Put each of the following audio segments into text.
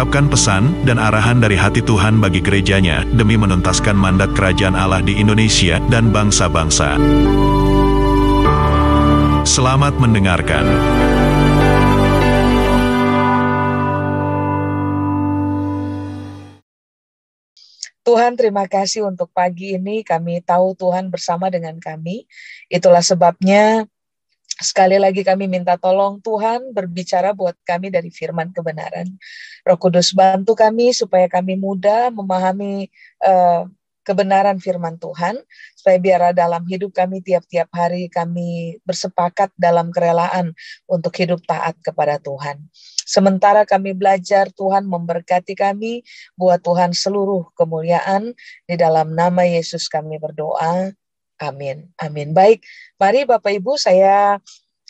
mengungkapkan pesan dan arahan dari hati Tuhan bagi gerejanya demi menuntaskan mandat kerajaan Allah di Indonesia dan bangsa-bangsa. Selamat mendengarkan. Tuhan terima kasih untuk pagi ini kami tahu Tuhan bersama dengan kami. Itulah sebabnya Sekali lagi kami minta tolong Tuhan berbicara buat kami dari firman kebenaran. Roh Kudus bantu kami supaya kami mudah memahami uh, kebenaran firman Tuhan, supaya biar dalam hidup kami tiap-tiap hari kami bersepakat dalam kerelaan untuk hidup taat kepada Tuhan. Sementara kami belajar, Tuhan memberkati kami, buat Tuhan seluruh kemuliaan. Di dalam nama Yesus kami berdoa. Amin. Amin. Baik, mari Bapak Ibu saya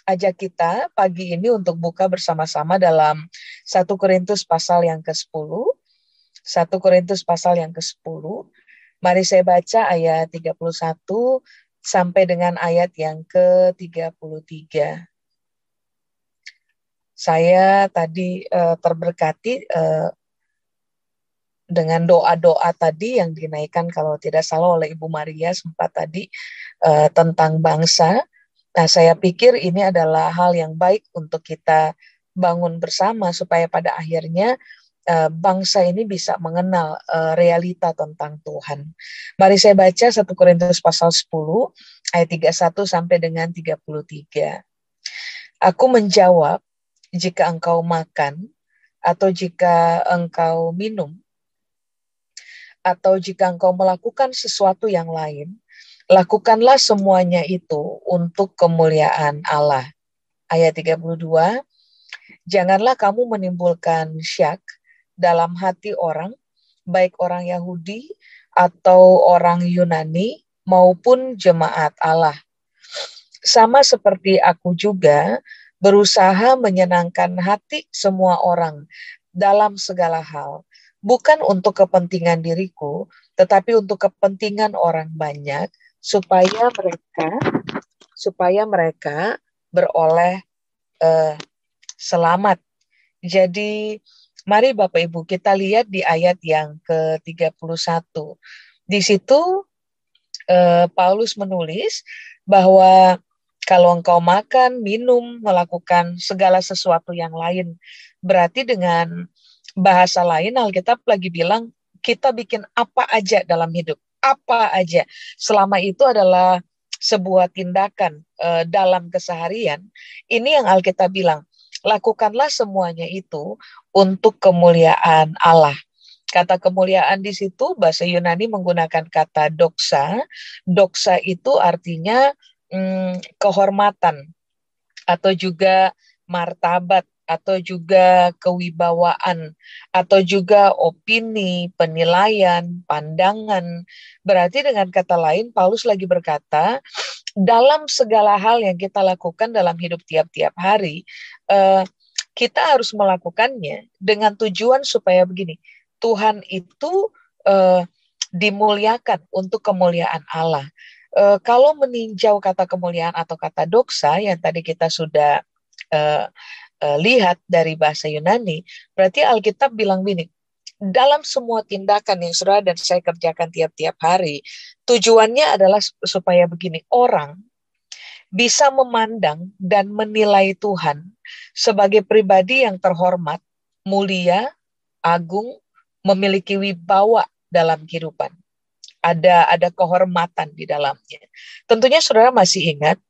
ajak kita pagi ini untuk buka bersama-sama dalam 1 Korintus pasal yang ke-10. 1 Korintus pasal yang ke-10. Mari saya baca ayat 31 sampai dengan ayat yang ke-33. Saya tadi uh, terberkati uh, dengan doa-doa tadi yang dinaikkan kalau tidak salah oleh Ibu Maria sempat tadi uh, tentang bangsa. Nah, saya pikir ini adalah hal yang baik untuk kita bangun bersama supaya pada akhirnya uh, bangsa ini bisa mengenal uh, realita tentang Tuhan. Mari saya baca 1 Korintus pasal 10 ayat 31 sampai dengan 33. Aku menjawab, jika engkau makan atau jika engkau minum atau jika engkau melakukan sesuatu yang lain, lakukanlah semuanya itu untuk kemuliaan Allah. Ayat 32, janganlah kamu menimbulkan syak dalam hati orang, baik orang Yahudi atau orang Yunani maupun jemaat Allah. Sama seperti aku juga berusaha menyenangkan hati semua orang dalam segala hal bukan untuk kepentingan diriku, tetapi untuk kepentingan orang banyak supaya mereka supaya mereka beroleh uh, selamat. Jadi mari Bapak Ibu kita lihat di ayat yang ke-31. Di situ uh, Paulus menulis bahwa kalau engkau makan, minum, melakukan segala sesuatu yang lain, berarti dengan bahasa lain Alkitab lagi bilang kita bikin apa aja dalam hidup, apa aja. Selama itu adalah sebuah tindakan uh, dalam keseharian. Ini yang Alkitab bilang, lakukanlah semuanya itu untuk kemuliaan Allah. Kata kemuliaan di situ bahasa Yunani menggunakan kata doksa. Doksa itu artinya hmm, kehormatan atau juga martabat atau juga kewibawaan atau juga opini, penilaian, pandangan. Berarti dengan kata lain Paulus lagi berkata, dalam segala hal yang kita lakukan dalam hidup tiap-tiap hari, eh, kita harus melakukannya dengan tujuan supaya begini, Tuhan itu eh, dimuliakan untuk kemuliaan Allah. Eh, kalau meninjau kata kemuliaan atau kata doksa yang tadi kita sudah uh, lihat dari bahasa Yunani, berarti Alkitab bilang gini, dalam semua tindakan yang sudah dan saya kerjakan tiap-tiap hari, tujuannya adalah supaya begini, orang bisa memandang dan menilai Tuhan sebagai pribadi yang terhormat, mulia, agung, memiliki wibawa dalam kehidupan. Ada ada kehormatan di dalamnya. Tentunya saudara masih ingat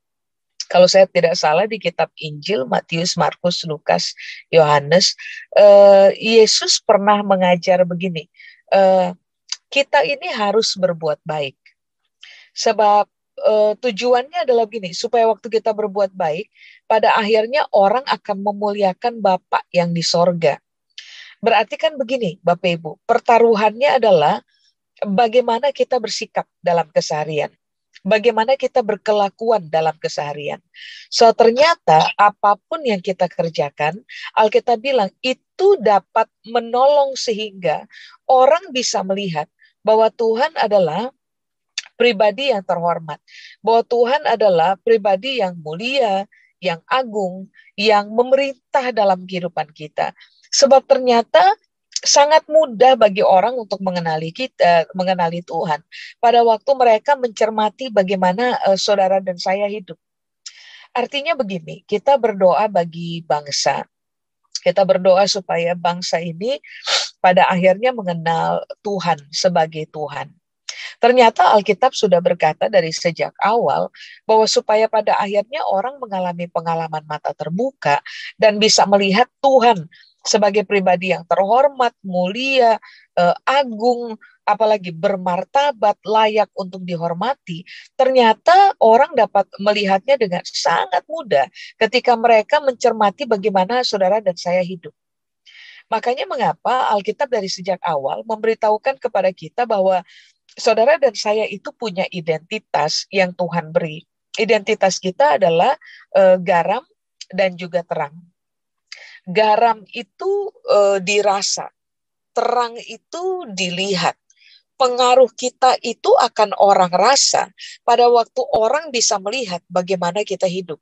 kalau saya tidak salah di kitab Injil Matius, Markus, Lukas, Yohanes, uh, Yesus pernah mengajar begini, uh, kita ini harus berbuat baik, sebab uh, tujuannya adalah begini, supaya waktu kita berbuat baik, pada akhirnya orang akan memuliakan Bapak yang di sorga. Berarti kan begini, Bapak Ibu, pertaruhannya adalah bagaimana kita bersikap dalam keseharian. Bagaimana kita berkelakuan dalam keseharian. So ternyata apa pun yang kita kerjakan, Alkitab bilang itu dapat menolong sehingga orang bisa melihat bahwa Tuhan adalah pribadi yang terhormat, bahwa Tuhan adalah pribadi yang mulia, yang agung, yang memerintah dalam kehidupan kita. Sebab ternyata sangat mudah bagi orang untuk mengenali kita, mengenali Tuhan pada waktu mereka mencermati bagaimana uh, saudara dan saya hidup. Artinya begini, kita berdoa bagi bangsa. Kita berdoa supaya bangsa ini pada akhirnya mengenal Tuhan sebagai Tuhan. Ternyata Alkitab sudah berkata dari sejak awal bahwa supaya pada akhirnya orang mengalami pengalaman mata terbuka dan bisa melihat Tuhan sebagai pribadi yang terhormat, mulia, eh, agung, apalagi bermartabat, layak untuk dihormati, ternyata orang dapat melihatnya dengan sangat mudah ketika mereka mencermati bagaimana saudara dan saya hidup. Makanya mengapa Alkitab dari sejak awal memberitahukan kepada kita bahwa saudara dan saya itu punya identitas yang Tuhan beri. Identitas kita adalah e, garam dan juga terang garam itu e, dirasa, terang itu dilihat. Pengaruh kita itu akan orang rasa pada waktu orang bisa melihat bagaimana kita hidup.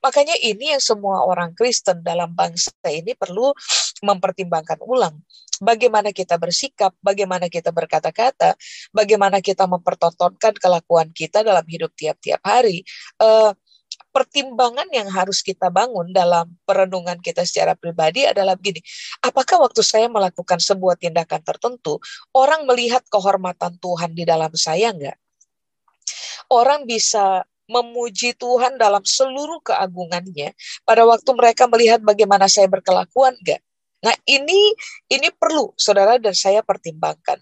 Makanya ini yang semua orang Kristen dalam bangsa ini perlu mempertimbangkan ulang. Bagaimana kita bersikap, bagaimana kita berkata-kata, bagaimana kita mempertontonkan kelakuan kita dalam hidup tiap-tiap hari. Uh, pertimbangan yang harus kita bangun dalam perenungan kita secara pribadi adalah begini, apakah waktu saya melakukan sebuah tindakan tertentu, orang melihat kehormatan Tuhan di dalam saya enggak? Orang bisa memuji Tuhan dalam seluruh keagungannya pada waktu mereka melihat bagaimana saya berkelakuan enggak? Nah, ini ini perlu saudara dan saya pertimbangkan.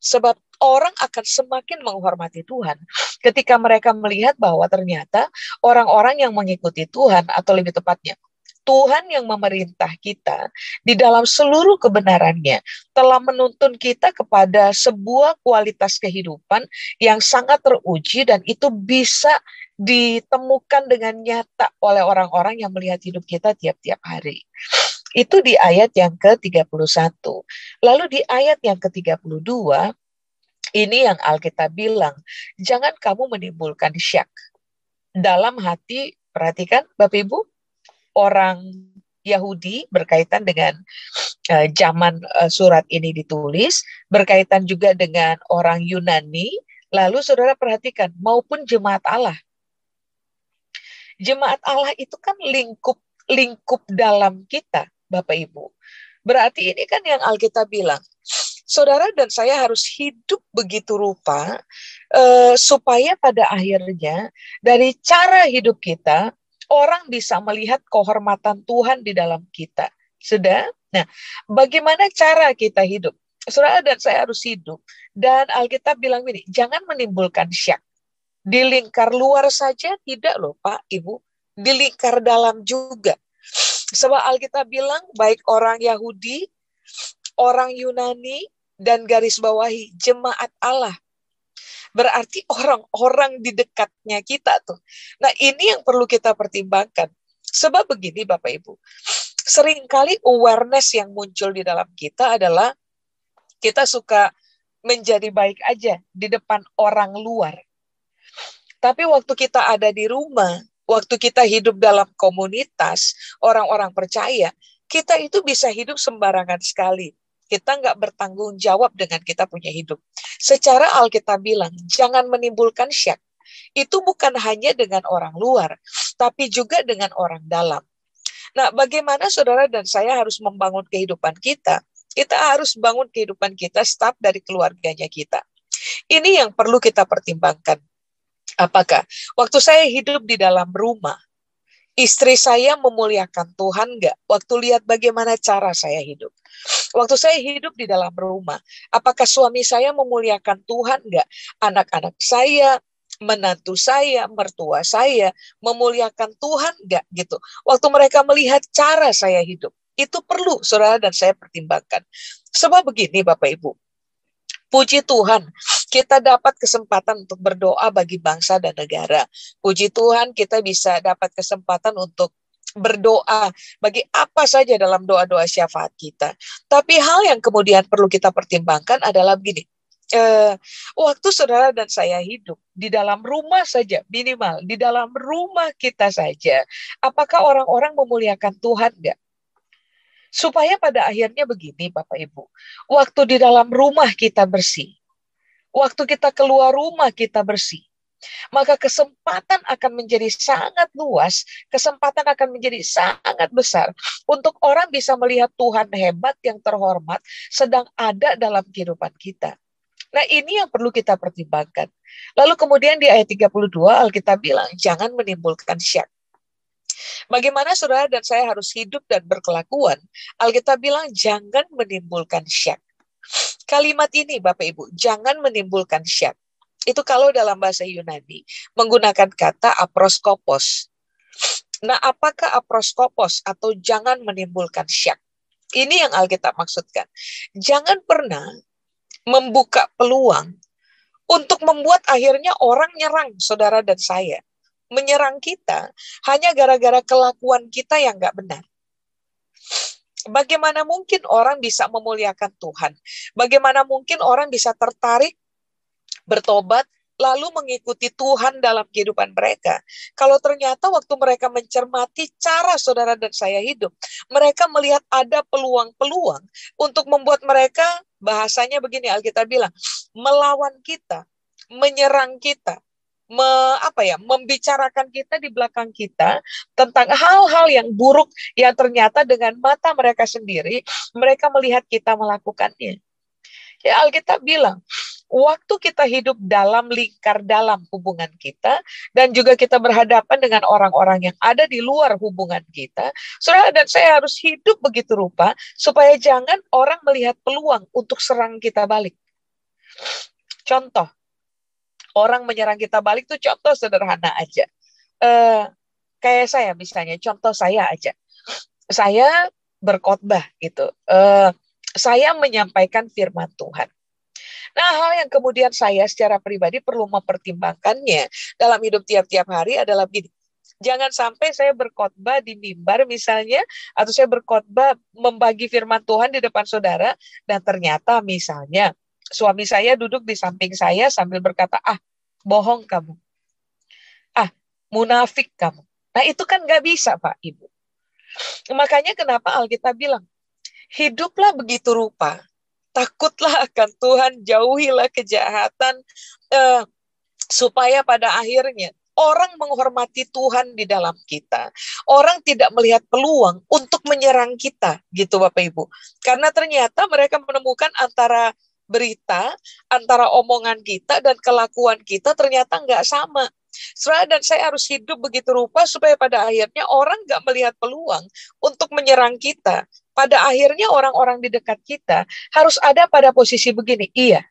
Sebab orang akan semakin menghormati Tuhan ketika mereka melihat bahwa ternyata orang-orang yang mengikuti Tuhan atau lebih tepatnya Tuhan yang memerintah kita di dalam seluruh kebenarannya telah menuntun kita kepada sebuah kualitas kehidupan yang sangat teruji dan itu bisa ditemukan dengan nyata oleh orang-orang yang melihat hidup kita tiap-tiap hari. Itu di ayat yang ke-31. Lalu di ayat yang ke-32 ini yang Alkitab bilang, jangan kamu menimbulkan syak. Dalam hati, perhatikan Bapak Ibu, orang Yahudi berkaitan dengan uh, zaman uh, surat ini ditulis, berkaitan juga dengan orang Yunani, lalu saudara perhatikan, maupun jemaat Allah. Jemaat Allah itu kan lingkup lingkup dalam kita, Bapak Ibu. Berarti ini kan yang Alkitab bilang, saudara dan saya harus hidup begitu rupa uh, supaya pada akhirnya dari cara hidup kita orang bisa melihat kehormatan Tuhan di dalam kita. Sudah? Nah, bagaimana cara kita hidup? Saudara dan saya harus hidup. Dan Alkitab bilang ini, jangan menimbulkan syak. Di lingkar luar saja tidak loh Pak, Ibu. Di lingkar dalam juga. Sebab Alkitab bilang baik orang Yahudi, orang Yunani, dan garis bawahi jemaat Allah. Berarti orang-orang di dekatnya kita tuh. Nah ini yang perlu kita pertimbangkan. Sebab begini Bapak Ibu, sering kali awareness yang muncul di dalam kita adalah kita suka menjadi baik aja di depan orang luar. Tapi waktu kita ada di rumah, waktu kita hidup dalam komunitas, orang-orang percaya, kita itu bisa hidup sembarangan sekali kita nggak bertanggung jawab dengan kita punya hidup. Secara Alkitab bilang, jangan menimbulkan syak. Itu bukan hanya dengan orang luar, tapi juga dengan orang dalam. Nah, bagaimana saudara dan saya harus membangun kehidupan kita? Kita harus bangun kehidupan kita start dari keluarganya kita. Ini yang perlu kita pertimbangkan. Apakah waktu saya hidup di dalam rumah, istri saya memuliakan Tuhan nggak? Waktu lihat bagaimana cara saya hidup. Waktu saya hidup di dalam rumah, apakah suami saya memuliakan Tuhan nggak? Anak-anak saya, menantu saya, mertua saya memuliakan Tuhan nggak gitu. Waktu mereka melihat cara saya hidup, itu perlu saudara dan saya pertimbangkan. Sebab begini Bapak Ibu, puji Tuhan, kita dapat kesempatan untuk berdoa bagi bangsa dan negara. Puji Tuhan kita bisa dapat kesempatan untuk berdoa bagi apa saja dalam doa-doa syafaat kita. Tapi hal yang kemudian perlu kita pertimbangkan adalah begini. Uh, waktu saudara dan saya hidup di dalam rumah saja minimal di dalam rumah kita saja apakah orang-orang memuliakan Tuhan enggak supaya pada akhirnya begini Bapak Ibu waktu di dalam rumah kita bersih Waktu kita keluar rumah kita bersih. Maka kesempatan akan menjadi sangat luas, kesempatan akan menjadi sangat besar untuk orang bisa melihat Tuhan hebat yang terhormat sedang ada dalam kehidupan kita. Nah ini yang perlu kita pertimbangkan. Lalu kemudian di ayat 32 Alkitab bilang jangan menimbulkan syak. Bagaimana saudara dan saya harus hidup dan berkelakuan? Alkitab bilang jangan menimbulkan syak. Kalimat ini Bapak Ibu, jangan menimbulkan syak. Itu kalau dalam bahasa Yunani menggunakan kata aproskopos. Nah, apakah aproskopos atau jangan menimbulkan syak? Ini yang Alkitab maksudkan. Jangan pernah membuka peluang untuk membuat akhirnya orang nyerang saudara dan saya. Menyerang kita hanya gara-gara kelakuan kita yang nggak benar. Bagaimana mungkin orang bisa memuliakan Tuhan? Bagaimana mungkin orang bisa tertarik bertobat lalu mengikuti Tuhan dalam kehidupan mereka. Kalau ternyata waktu mereka mencermati cara saudara dan saya hidup, mereka melihat ada peluang-peluang untuk membuat mereka bahasanya begini Alkitab bilang, melawan kita, menyerang kita, me, apa ya membicarakan kita di belakang kita tentang hal-hal yang buruk yang ternyata dengan mata mereka sendiri mereka melihat kita melakukannya. Ya Alkitab bilang, waktu kita hidup dalam lingkar dalam hubungan kita dan juga kita berhadapan dengan orang-orang yang ada di luar hubungan kita, saudara dan saya harus hidup begitu rupa supaya jangan orang melihat peluang untuk serang kita balik. Contoh, orang menyerang kita balik tuh contoh sederhana aja. Uh, kayak saya misalnya, contoh saya aja. Saya berkhotbah gitu. Uh, saya menyampaikan firman Tuhan. Nah, hal yang kemudian saya secara pribadi perlu mempertimbangkannya dalam hidup tiap-tiap hari adalah begini. Jangan sampai saya berkhotbah di mimbar misalnya, atau saya berkhotbah membagi firman Tuhan di depan saudara, dan ternyata misalnya suami saya duduk di samping saya sambil berkata, ah bohong kamu. Ah, munafik kamu. Nah itu kan nggak bisa Pak Ibu. Makanya kenapa Alkitab bilang, hiduplah begitu rupa, takutlah akan Tuhan, jauhilah kejahatan, eh, supaya pada akhirnya orang menghormati Tuhan di dalam kita. Orang tidak melihat peluang untuk menyerang kita, gitu Bapak Ibu. Karena ternyata mereka menemukan antara berita antara omongan kita dan kelakuan kita ternyata nggak sama. Saudara dan saya harus hidup begitu rupa supaya pada akhirnya orang nggak melihat peluang untuk menyerang kita. Pada akhirnya orang-orang di dekat kita harus ada pada posisi begini. Iya,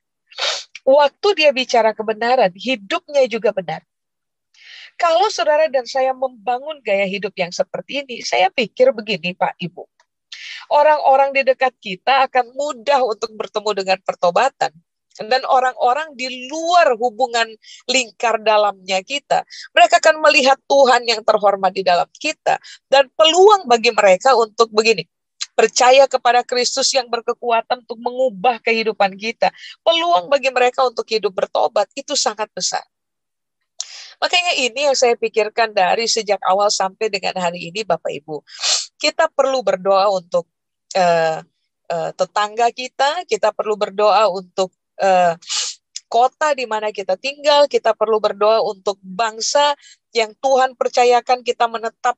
waktu dia bicara kebenaran, hidupnya juga benar. Kalau saudara dan saya membangun gaya hidup yang seperti ini, saya pikir begini Pak Ibu orang-orang di dekat kita akan mudah untuk bertemu dengan pertobatan. Dan orang-orang di luar hubungan lingkar dalamnya kita, mereka akan melihat Tuhan yang terhormat di dalam kita. Dan peluang bagi mereka untuk begini, percaya kepada Kristus yang berkekuatan untuk mengubah kehidupan kita. Peluang bagi mereka untuk hidup bertobat itu sangat besar. Makanya ini yang saya pikirkan dari sejak awal sampai dengan hari ini Bapak Ibu. Kita perlu berdoa untuk uh, uh, tetangga kita, kita perlu berdoa untuk uh, kota di mana kita tinggal, kita perlu berdoa untuk bangsa yang Tuhan percayakan kita menetap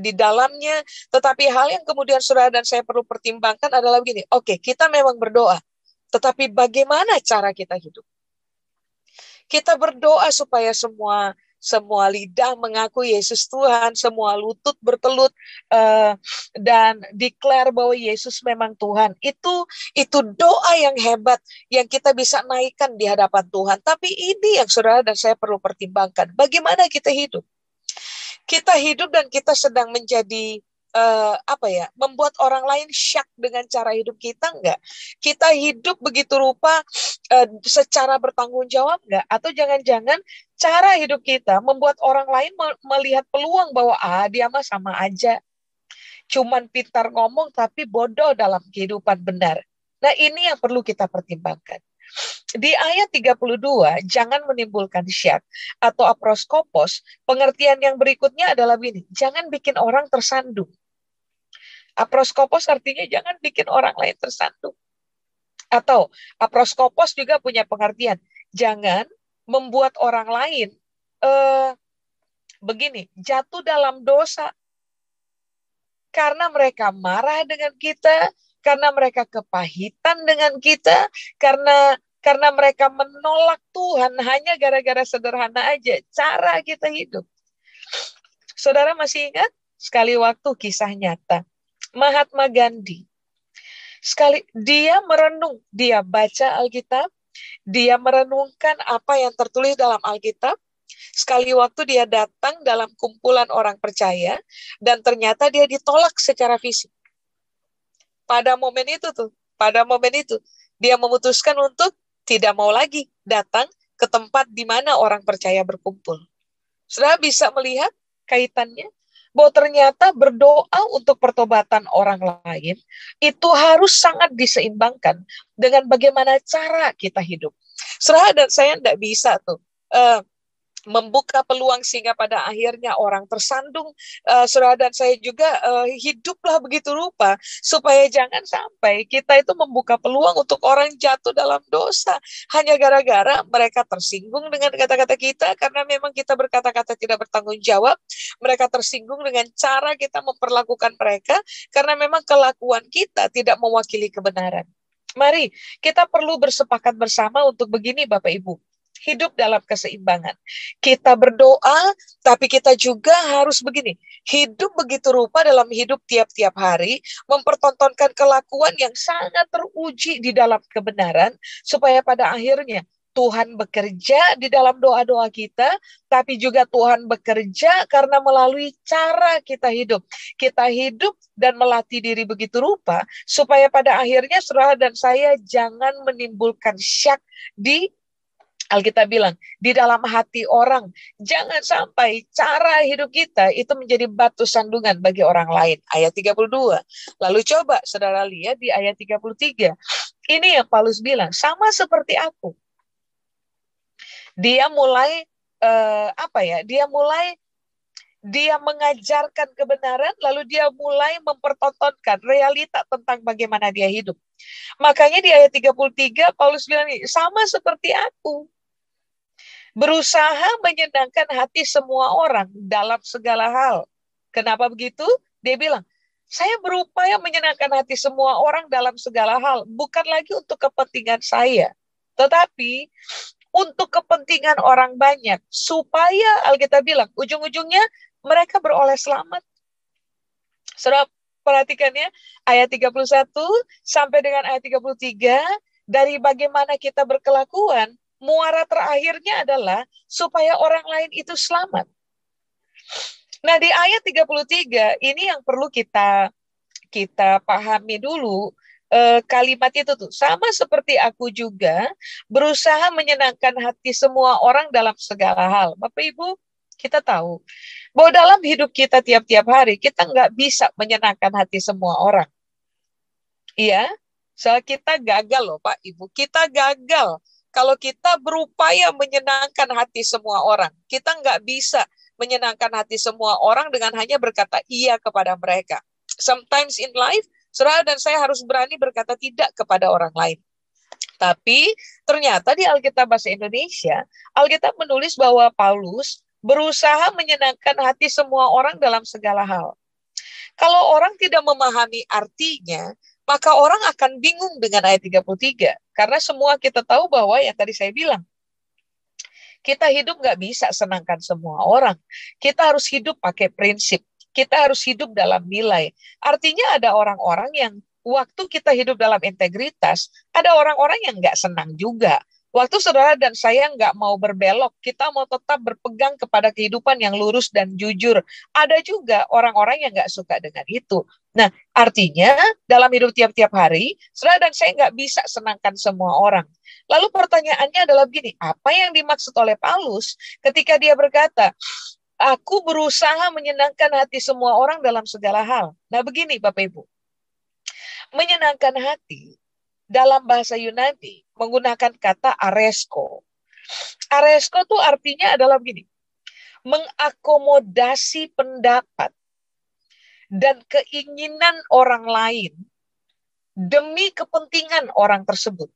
di dalamnya. Tetapi hal yang kemudian saudara dan saya perlu pertimbangkan adalah begini, oke okay, kita memang berdoa, tetapi bagaimana cara kita hidup? Kita berdoa supaya semua semua lidah mengaku Yesus Tuhan, semua lutut bertelut uh, dan declare bahwa Yesus memang Tuhan. Itu itu doa yang hebat yang kita bisa naikkan di hadapan Tuhan. Tapi ini yang saudara dan saya perlu pertimbangkan. Bagaimana kita hidup? Kita hidup dan kita sedang menjadi uh, apa ya membuat orang lain syak dengan cara hidup kita enggak kita hidup begitu rupa uh, secara bertanggung jawab nggak? Atau jangan-jangan cara hidup kita membuat orang lain melihat peluang bahwa ah dia mah sama aja. Cuman pintar ngomong tapi bodoh dalam kehidupan benar. Nah ini yang perlu kita pertimbangkan. Di ayat 32, jangan menimbulkan syak atau aproskopos, pengertian yang berikutnya adalah ini, jangan bikin orang tersandung. Aproskopos artinya jangan bikin orang lain tersandung. Atau aproskopos juga punya pengertian, jangan membuat orang lain eh, begini, jatuh dalam dosa karena mereka marah dengan kita, karena mereka kepahitan dengan kita, karena karena mereka menolak Tuhan hanya gara-gara sederhana aja cara kita hidup. Saudara masih ingat sekali waktu kisah nyata Mahatma Gandhi sekali dia merenung, dia baca Alkitab, dia merenungkan apa yang tertulis dalam Alkitab. Sekali waktu dia datang dalam kumpulan orang percaya dan ternyata dia ditolak secara fisik. Pada momen itu tuh, pada momen itu dia memutuskan untuk tidak mau lagi datang ke tempat di mana orang percaya berkumpul. Sudah bisa melihat kaitannya bahwa ternyata berdoa untuk pertobatan orang lain itu harus sangat diseimbangkan dengan bagaimana cara kita hidup. Serah dan saya tidak bisa tuh uh, membuka peluang sehingga pada akhirnya orang tersandung uh, saudara dan saya juga uh, hiduplah begitu rupa supaya jangan sampai kita itu membuka peluang untuk orang jatuh dalam dosa. Hanya gara-gara mereka tersinggung dengan kata-kata kita karena memang kita berkata-kata tidak bertanggung jawab mereka tersinggung dengan cara kita memperlakukan mereka karena memang kelakuan kita tidak mewakili kebenaran. Mari kita perlu bersepakat bersama untuk begini Bapak Ibu hidup dalam keseimbangan. Kita berdoa, tapi kita juga harus begini, hidup begitu rupa dalam hidup tiap-tiap hari, mempertontonkan kelakuan yang sangat teruji di dalam kebenaran, supaya pada akhirnya Tuhan bekerja di dalam doa-doa kita, tapi juga Tuhan bekerja karena melalui cara kita hidup. Kita hidup dan melatih diri begitu rupa, supaya pada akhirnya saudara dan saya jangan menimbulkan syak di Alkitab bilang, di dalam hati orang, jangan sampai cara hidup kita itu menjadi batu sandungan bagi orang lain. Ayat 32. Lalu coba saudara lihat di ayat 33. Ini yang Paulus bilang, sama seperti aku. Dia mulai, uh, apa ya, dia mulai dia mengajarkan kebenaran, lalu dia mulai mempertontonkan realita tentang bagaimana dia hidup. Makanya di ayat 33 Paulus bilang sama seperti aku berusaha menyenangkan hati semua orang dalam segala hal. Kenapa begitu? Dia bilang, saya berupaya menyenangkan hati semua orang dalam segala hal, bukan lagi untuk kepentingan saya, tetapi untuk kepentingan orang banyak, supaya Alkitab bilang, ujung-ujungnya mereka beroleh selamat. Saudara, perhatikannya ayat 31 sampai dengan ayat 33, dari bagaimana kita berkelakuan, muara terakhirnya adalah supaya orang lain itu selamat. Nah, di ayat 33 ini yang perlu kita kita pahami dulu eh, kalimat itu tuh sama seperti aku juga berusaha menyenangkan hati semua orang dalam segala hal. Bapak Ibu, kita tahu bahwa dalam hidup kita tiap-tiap hari kita nggak bisa menyenangkan hati semua orang. Iya, soal kita gagal loh Pak Ibu, kita gagal kalau kita berupaya menyenangkan hati semua orang, kita nggak bisa menyenangkan hati semua orang dengan hanya berkata iya kepada mereka. Sometimes in life, saudara dan saya harus berani berkata tidak kepada orang lain. Tapi ternyata di Alkitab Bahasa Indonesia, Alkitab menulis bahwa Paulus berusaha menyenangkan hati semua orang dalam segala hal. Kalau orang tidak memahami artinya, maka orang akan bingung dengan ayat 33. Karena semua kita tahu bahwa yang tadi saya bilang, kita hidup nggak bisa senangkan semua orang. Kita harus hidup pakai prinsip. Kita harus hidup dalam nilai. Artinya ada orang-orang yang waktu kita hidup dalam integritas, ada orang-orang yang nggak senang juga Waktu saudara dan saya nggak mau berbelok, kita mau tetap berpegang kepada kehidupan yang lurus dan jujur. Ada juga orang-orang yang nggak suka dengan itu. Nah, artinya dalam hidup tiap-tiap hari, saudara dan saya nggak bisa senangkan semua orang. Lalu pertanyaannya adalah begini, apa yang dimaksud oleh Paulus ketika dia berkata, aku berusaha menyenangkan hati semua orang dalam segala hal. Nah begini Bapak Ibu, menyenangkan hati dalam bahasa Yunani menggunakan kata aresko. Aresko itu artinya adalah begini, mengakomodasi pendapat dan keinginan orang lain demi kepentingan orang tersebut.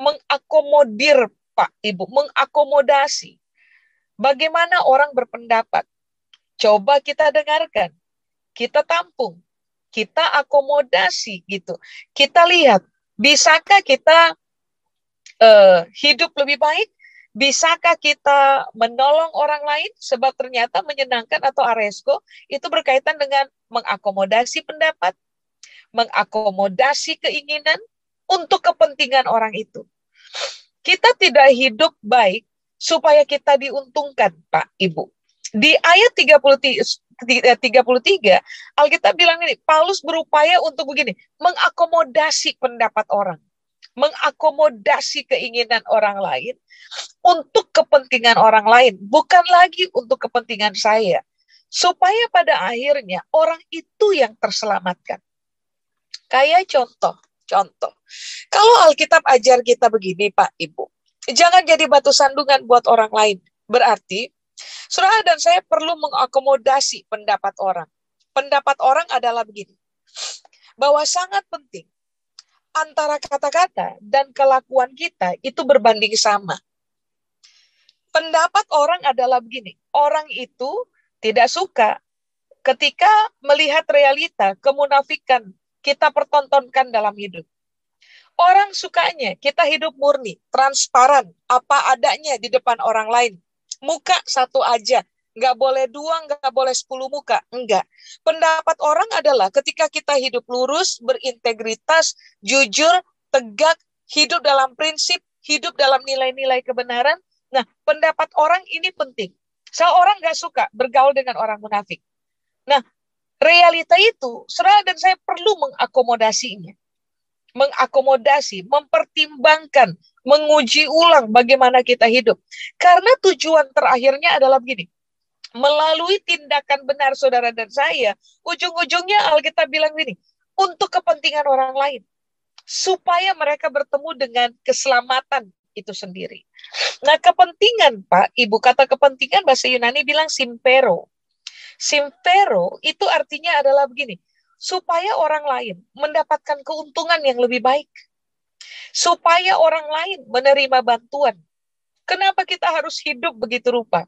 mengakomodir Pak Ibu, mengakomodasi. Bagaimana orang berpendapat? Coba kita dengarkan, kita tampung, kita akomodasi gitu. Kita lihat Bisakah kita uh, hidup lebih baik? Bisakah kita menolong orang lain? Sebab ternyata menyenangkan atau aresko itu berkaitan dengan mengakomodasi pendapat, mengakomodasi keinginan untuk kepentingan orang itu. Kita tidak hidup baik supaya kita diuntungkan, Pak, Ibu. Di ayat 33, 33 Alkitab bilang ini Paulus berupaya untuk begini mengakomodasi pendapat orang mengakomodasi keinginan orang lain untuk kepentingan orang lain bukan lagi untuk kepentingan saya. Supaya pada akhirnya orang itu yang terselamatkan. Kayak contoh contoh. Kalau Alkitab ajar kita begini Pak Ibu jangan jadi batu sandungan buat orang lain berarti Saudara dan saya perlu mengakomodasi pendapat orang. Pendapat orang adalah begini, bahwa sangat penting antara kata-kata dan kelakuan kita itu berbanding sama. Pendapat orang adalah begini, orang itu tidak suka ketika melihat realita kemunafikan kita pertontonkan dalam hidup. Orang sukanya kita hidup murni, transparan, apa adanya di depan orang lain muka satu aja. Nggak boleh dua, nggak boleh sepuluh muka. Enggak. Pendapat orang adalah ketika kita hidup lurus, berintegritas, jujur, tegak, hidup dalam prinsip, hidup dalam nilai-nilai kebenaran. Nah, pendapat orang ini penting. Seorang nggak suka bergaul dengan orang munafik. Nah, realita itu, saudara dan saya perlu mengakomodasinya. Mengakomodasi, mempertimbangkan, menguji ulang bagaimana kita hidup. Karena tujuan terakhirnya adalah begini. Melalui tindakan benar saudara dan saya, ujung-ujungnya Alkitab bilang begini, untuk kepentingan orang lain. Supaya mereka bertemu dengan keselamatan itu sendiri. Nah kepentingan Pak, Ibu kata kepentingan bahasa Yunani bilang simpero. Simpero itu artinya adalah begini, supaya orang lain mendapatkan keuntungan yang lebih baik supaya orang lain menerima bantuan. Kenapa kita harus hidup begitu rupa?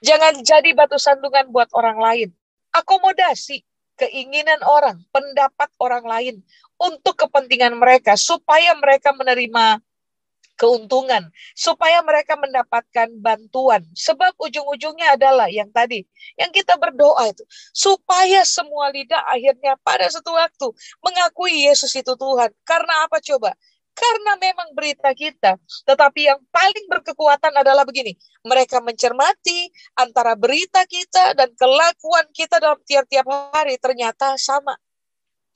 Jangan jadi batu sandungan buat orang lain. Akomodasi keinginan orang, pendapat orang lain untuk kepentingan mereka supaya mereka menerima keuntungan, supaya mereka mendapatkan bantuan. Sebab ujung-ujungnya adalah yang tadi, yang kita berdoa itu, supaya semua lidah akhirnya pada satu waktu mengakui Yesus itu Tuhan. Karena apa coba? Karena memang berita kita, tetapi yang paling berkekuatan adalah begini, mereka mencermati antara berita kita dan kelakuan kita dalam tiap-tiap hari ternyata sama.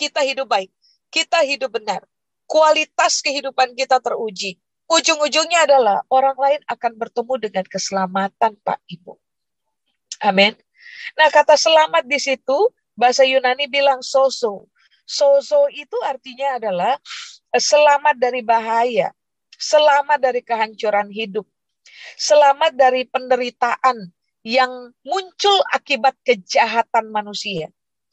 Kita hidup baik, kita hidup benar, kualitas kehidupan kita teruji. Ujung-ujungnya adalah orang lain akan bertemu dengan keselamatan, Pak Ibu. Amin. Nah, kata selamat di situ bahasa Yunani bilang soso. Soso itu artinya adalah selamat dari bahaya, selamat dari kehancuran hidup, selamat dari penderitaan yang muncul akibat kejahatan manusia.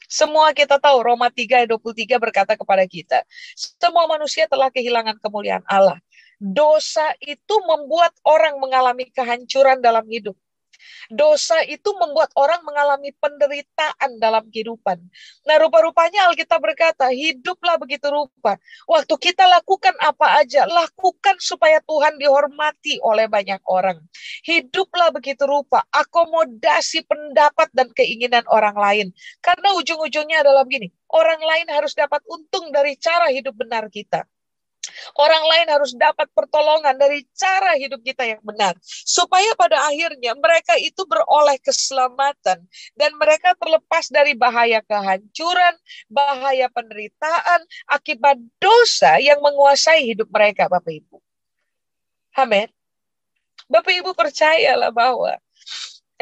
Semua kita tahu Roma 3 ayat 23 berkata kepada kita, semua manusia telah kehilangan kemuliaan Allah. Dosa itu membuat orang mengalami kehancuran dalam hidup. Dosa itu membuat orang mengalami penderitaan dalam kehidupan. Nah, rupa-rupanya Alkitab berkata, hiduplah begitu rupa. Waktu kita lakukan apa aja, lakukan supaya Tuhan dihormati oleh banyak orang. Hiduplah begitu rupa, akomodasi pendapat dan keinginan orang lain. Karena ujung-ujungnya adalah begini, orang lain harus dapat untung dari cara hidup benar kita. Orang lain harus dapat pertolongan dari cara hidup kita yang benar. Supaya pada akhirnya mereka itu beroleh keselamatan. Dan mereka terlepas dari bahaya kehancuran, bahaya penderitaan, akibat dosa yang menguasai hidup mereka Bapak Ibu. Amin. Bapak Ibu percayalah bahwa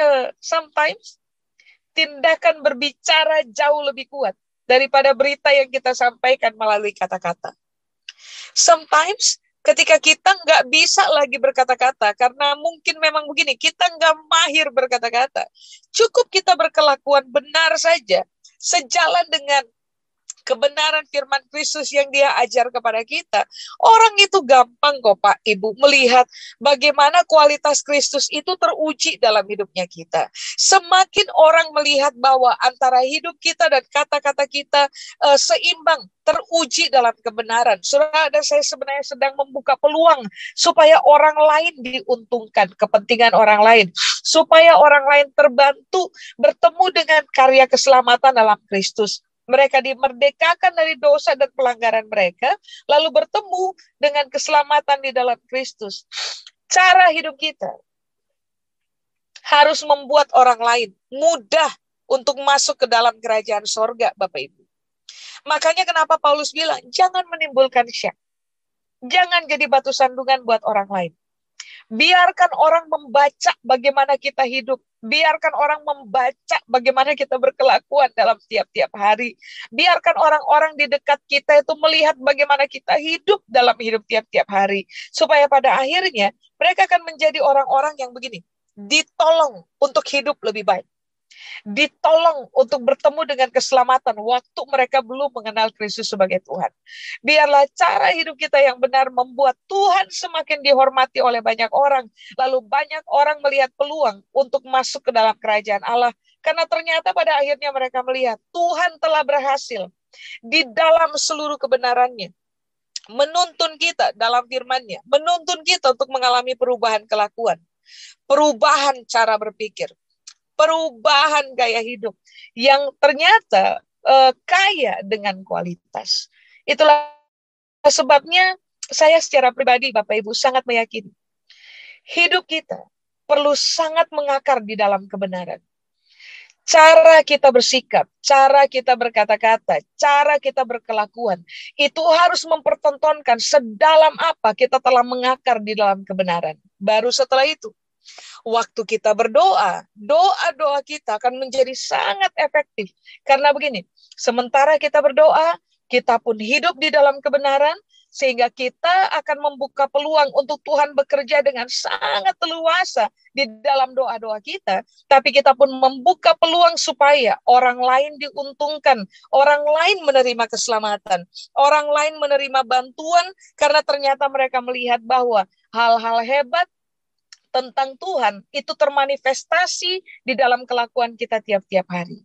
uh, sometimes tindakan berbicara jauh lebih kuat daripada berita yang kita sampaikan melalui kata-kata. Sometimes ketika kita nggak bisa lagi berkata-kata karena mungkin memang begini kita nggak mahir berkata-kata cukup kita berkelakuan benar saja sejalan dengan kebenaran firman Kristus yang dia ajar kepada kita. Orang itu gampang kok Pak Ibu melihat bagaimana kualitas Kristus itu teruji dalam hidupnya kita. Semakin orang melihat bahwa antara hidup kita dan kata-kata kita uh, seimbang, teruji dalam kebenaran. Saudara saya sebenarnya sedang membuka peluang supaya orang lain diuntungkan, kepentingan orang lain. Supaya orang lain terbantu bertemu dengan karya keselamatan dalam Kristus mereka dimerdekakan dari dosa dan pelanggaran mereka, lalu bertemu dengan keselamatan di dalam Kristus. Cara hidup kita harus membuat orang lain mudah untuk masuk ke dalam kerajaan sorga, Bapak Ibu. Makanya kenapa Paulus bilang, jangan menimbulkan syak. Jangan jadi batu sandungan buat orang lain. Biarkan orang membaca bagaimana kita hidup. Biarkan orang membaca bagaimana kita berkelakuan dalam tiap-tiap hari. Biarkan orang-orang di dekat kita itu melihat bagaimana kita hidup dalam hidup tiap-tiap hari. Supaya pada akhirnya mereka akan menjadi orang-orang yang begini. Ditolong untuk hidup lebih baik ditolong untuk bertemu dengan keselamatan waktu mereka belum mengenal Kristus sebagai Tuhan. Biarlah cara hidup kita yang benar membuat Tuhan semakin dihormati oleh banyak orang, lalu banyak orang melihat peluang untuk masuk ke dalam kerajaan Allah. Karena ternyata pada akhirnya mereka melihat Tuhan telah berhasil di dalam seluruh kebenarannya. Menuntun kita dalam firman-Nya, menuntun kita untuk mengalami perubahan kelakuan, perubahan cara berpikir, perubahan gaya hidup yang ternyata uh, kaya dengan kualitas. Itulah sebabnya saya secara pribadi Bapak Ibu sangat meyakini hidup kita perlu sangat mengakar di dalam kebenaran. Cara kita bersikap, cara kita berkata-kata, cara kita berkelakuan, itu harus mempertontonkan sedalam apa kita telah mengakar di dalam kebenaran. Baru setelah itu, waktu kita berdoa, doa-doa kita akan menjadi sangat efektif. Karena begini, sementara kita berdoa, kita pun hidup di dalam kebenaran, sehingga kita akan membuka peluang untuk Tuhan bekerja dengan sangat leluasa di dalam doa-doa kita, tapi kita pun membuka peluang supaya orang lain diuntungkan, orang lain menerima keselamatan, orang lain menerima bantuan karena ternyata mereka melihat bahwa hal-hal hebat tentang Tuhan itu termanifestasi di dalam kelakuan kita tiap-tiap hari.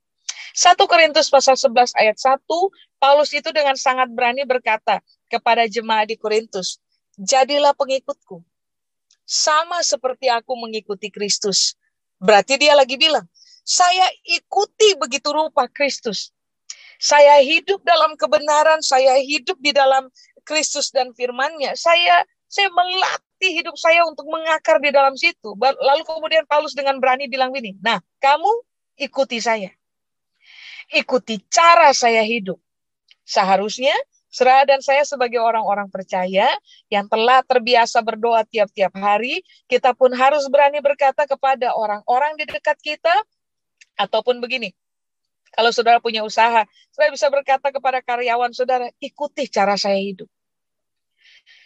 1 Korintus pasal 11 ayat 1, Paulus itu dengan sangat berani berkata kepada jemaat di Korintus, "Jadilah pengikutku, sama seperti aku mengikuti Kristus." Berarti dia lagi bilang, "Saya ikuti begitu rupa Kristus. Saya hidup dalam kebenaran, saya hidup di dalam Kristus dan firman-Nya. Saya saya melatih melatih hidup saya untuk mengakar di dalam situ. Lalu kemudian Paulus dengan berani bilang gini, nah kamu ikuti saya. Ikuti cara saya hidup. Seharusnya Serah dan saya sebagai orang-orang percaya yang telah terbiasa berdoa tiap-tiap hari, kita pun harus berani berkata kepada orang-orang di dekat kita, ataupun begini, kalau saudara punya usaha, saudara bisa berkata kepada karyawan saudara, ikuti cara saya hidup.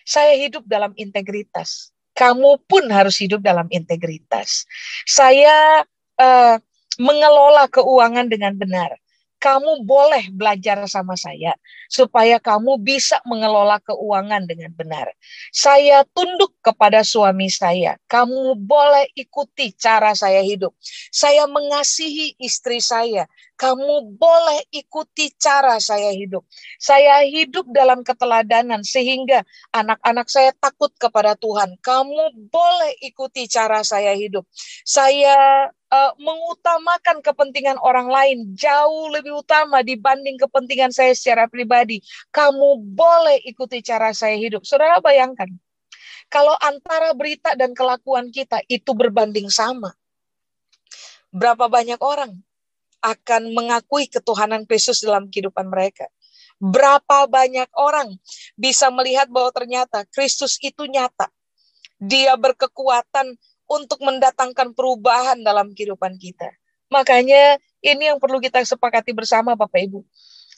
Saya hidup dalam integritas. Kamu pun harus hidup dalam integritas. Saya uh, mengelola keuangan dengan benar. Kamu boleh belajar sama saya supaya kamu bisa mengelola keuangan dengan benar. Saya tunduk kepada suami saya. Kamu boleh ikuti cara saya hidup. Saya mengasihi istri saya. Kamu boleh ikuti cara saya hidup. Saya hidup dalam keteladanan sehingga anak-anak saya takut kepada Tuhan. Kamu boleh ikuti cara saya hidup. Saya uh, mengutamakan kepentingan orang lain jauh lebih utama dibanding kepentingan saya secara pribadi. Kamu boleh ikuti cara saya hidup. Saudara bayangkan, kalau antara berita dan kelakuan kita itu berbanding sama, berapa banyak orang akan mengakui ketuhanan Kristus dalam kehidupan mereka. Berapa banyak orang bisa melihat bahwa ternyata Kristus itu nyata. Dia berkekuatan untuk mendatangkan perubahan dalam kehidupan kita. Makanya ini yang perlu kita sepakati bersama Bapak Ibu.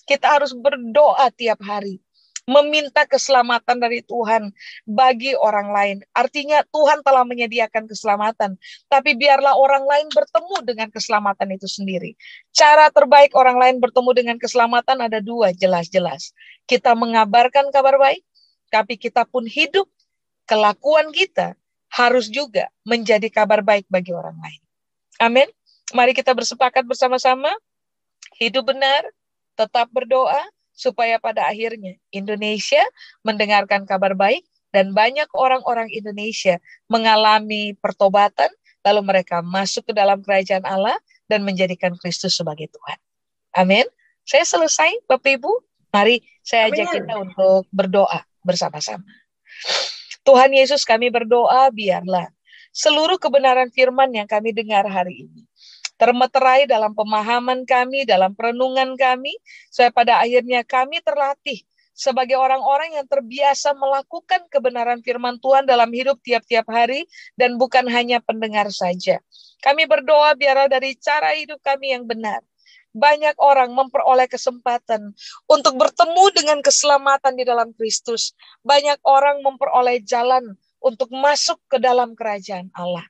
Kita harus berdoa tiap hari meminta keselamatan dari Tuhan bagi orang lain. Artinya Tuhan telah menyediakan keselamatan, tapi biarlah orang lain bertemu dengan keselamatan itu sendiri. Cara terbaik orang lain bertemu dengan keselamatan ada dua, jelas-jelas. Kita mengabarkan kabar baik, tapi kita pun hidup, kelakuan kita harus juga menjadi kabar baik bagi orang lain. Amin. Mari kita bersepakat bersama-sama, hidup benar, tetap berdoa, supaya pada akhirnya Indonesia mendengarkan kabar baik dan banyak orang-orang Indonesia mengalami pertobatan lalu mereka masuk ke dalam kerajaan Allah dan menjadikan Kristus sebagai Tuhan. Amin. Saya selesai Bapak Ibu. Mari saya ajak kita untuk berdoa bersama-sama. Tuhan Yesus kami berdoa biarlah seluruh kebenaran firman yang kami dengar hari ini termeterai dalam pemahaman kami, dalam perenungan kami, supaya pada akhirnya kami terlatih sebagai orang-orang yang terbiasa melakukan kebenaran firman Tuhan dalam hidup tiap-tiap hari dan bukan hanya pendengar saja. Kami berdoa biarlah dari cara hidup kami yang benar, banyak orang memperoleh kesempatan untuk bertemu dengan keselamatan di dalam Kristus. Banyak orang memperoleh jalan untuk masuk ke dalam kerajaan Allah.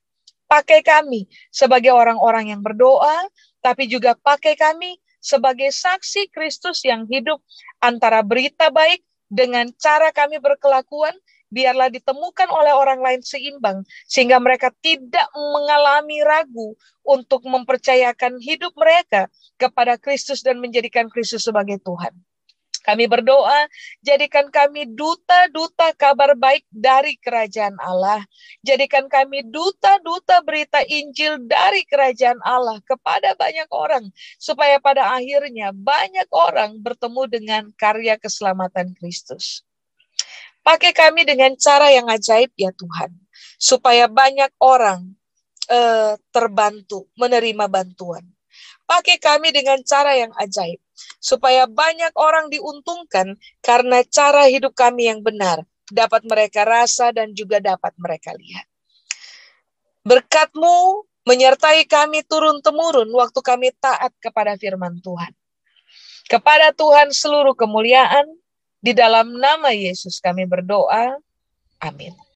Pakai kami sebagai orang-orang yang berdoa, tapi juga pakai kami sebagai saksi Kristus yang hidup antara berita baik dengan cara kami berkelakuan, biarlah ditemukan oleh orang lain seimbang, sehingga mereka tidak mengalami ragu untuk mempercayakan hidup mereka kepada Kristus dan menjadikan Kristus sebagai Tuhan. Kami berdoa, jadikan kami duta-duta kabar baik dari kerajaan Allah. Jadikan kami duta-duta berita Injil dari kerajaan Allah kepada banyak orang. Supaya pada akhirnya banyak orang bertemu dengan karya keselamatan Kristus. Pakai kami dengan cara yang ajaib ya Tuhan. Supaya banyak orang uh, terbantu, menerima bantuan. Pakai kami dengan cara yang ajaib supaya banyak orang diuntungkan karena cara hidup kami yang benar dapat mereka rasa dan juga dapat mereka lihat. Berkatmu menyertai kami turun-temurun waktu kami taat kepada firman Tuhan. Kepada Tuhan seluruh kemuliaan, di dalam nama Yesus kami berdoa. Amin.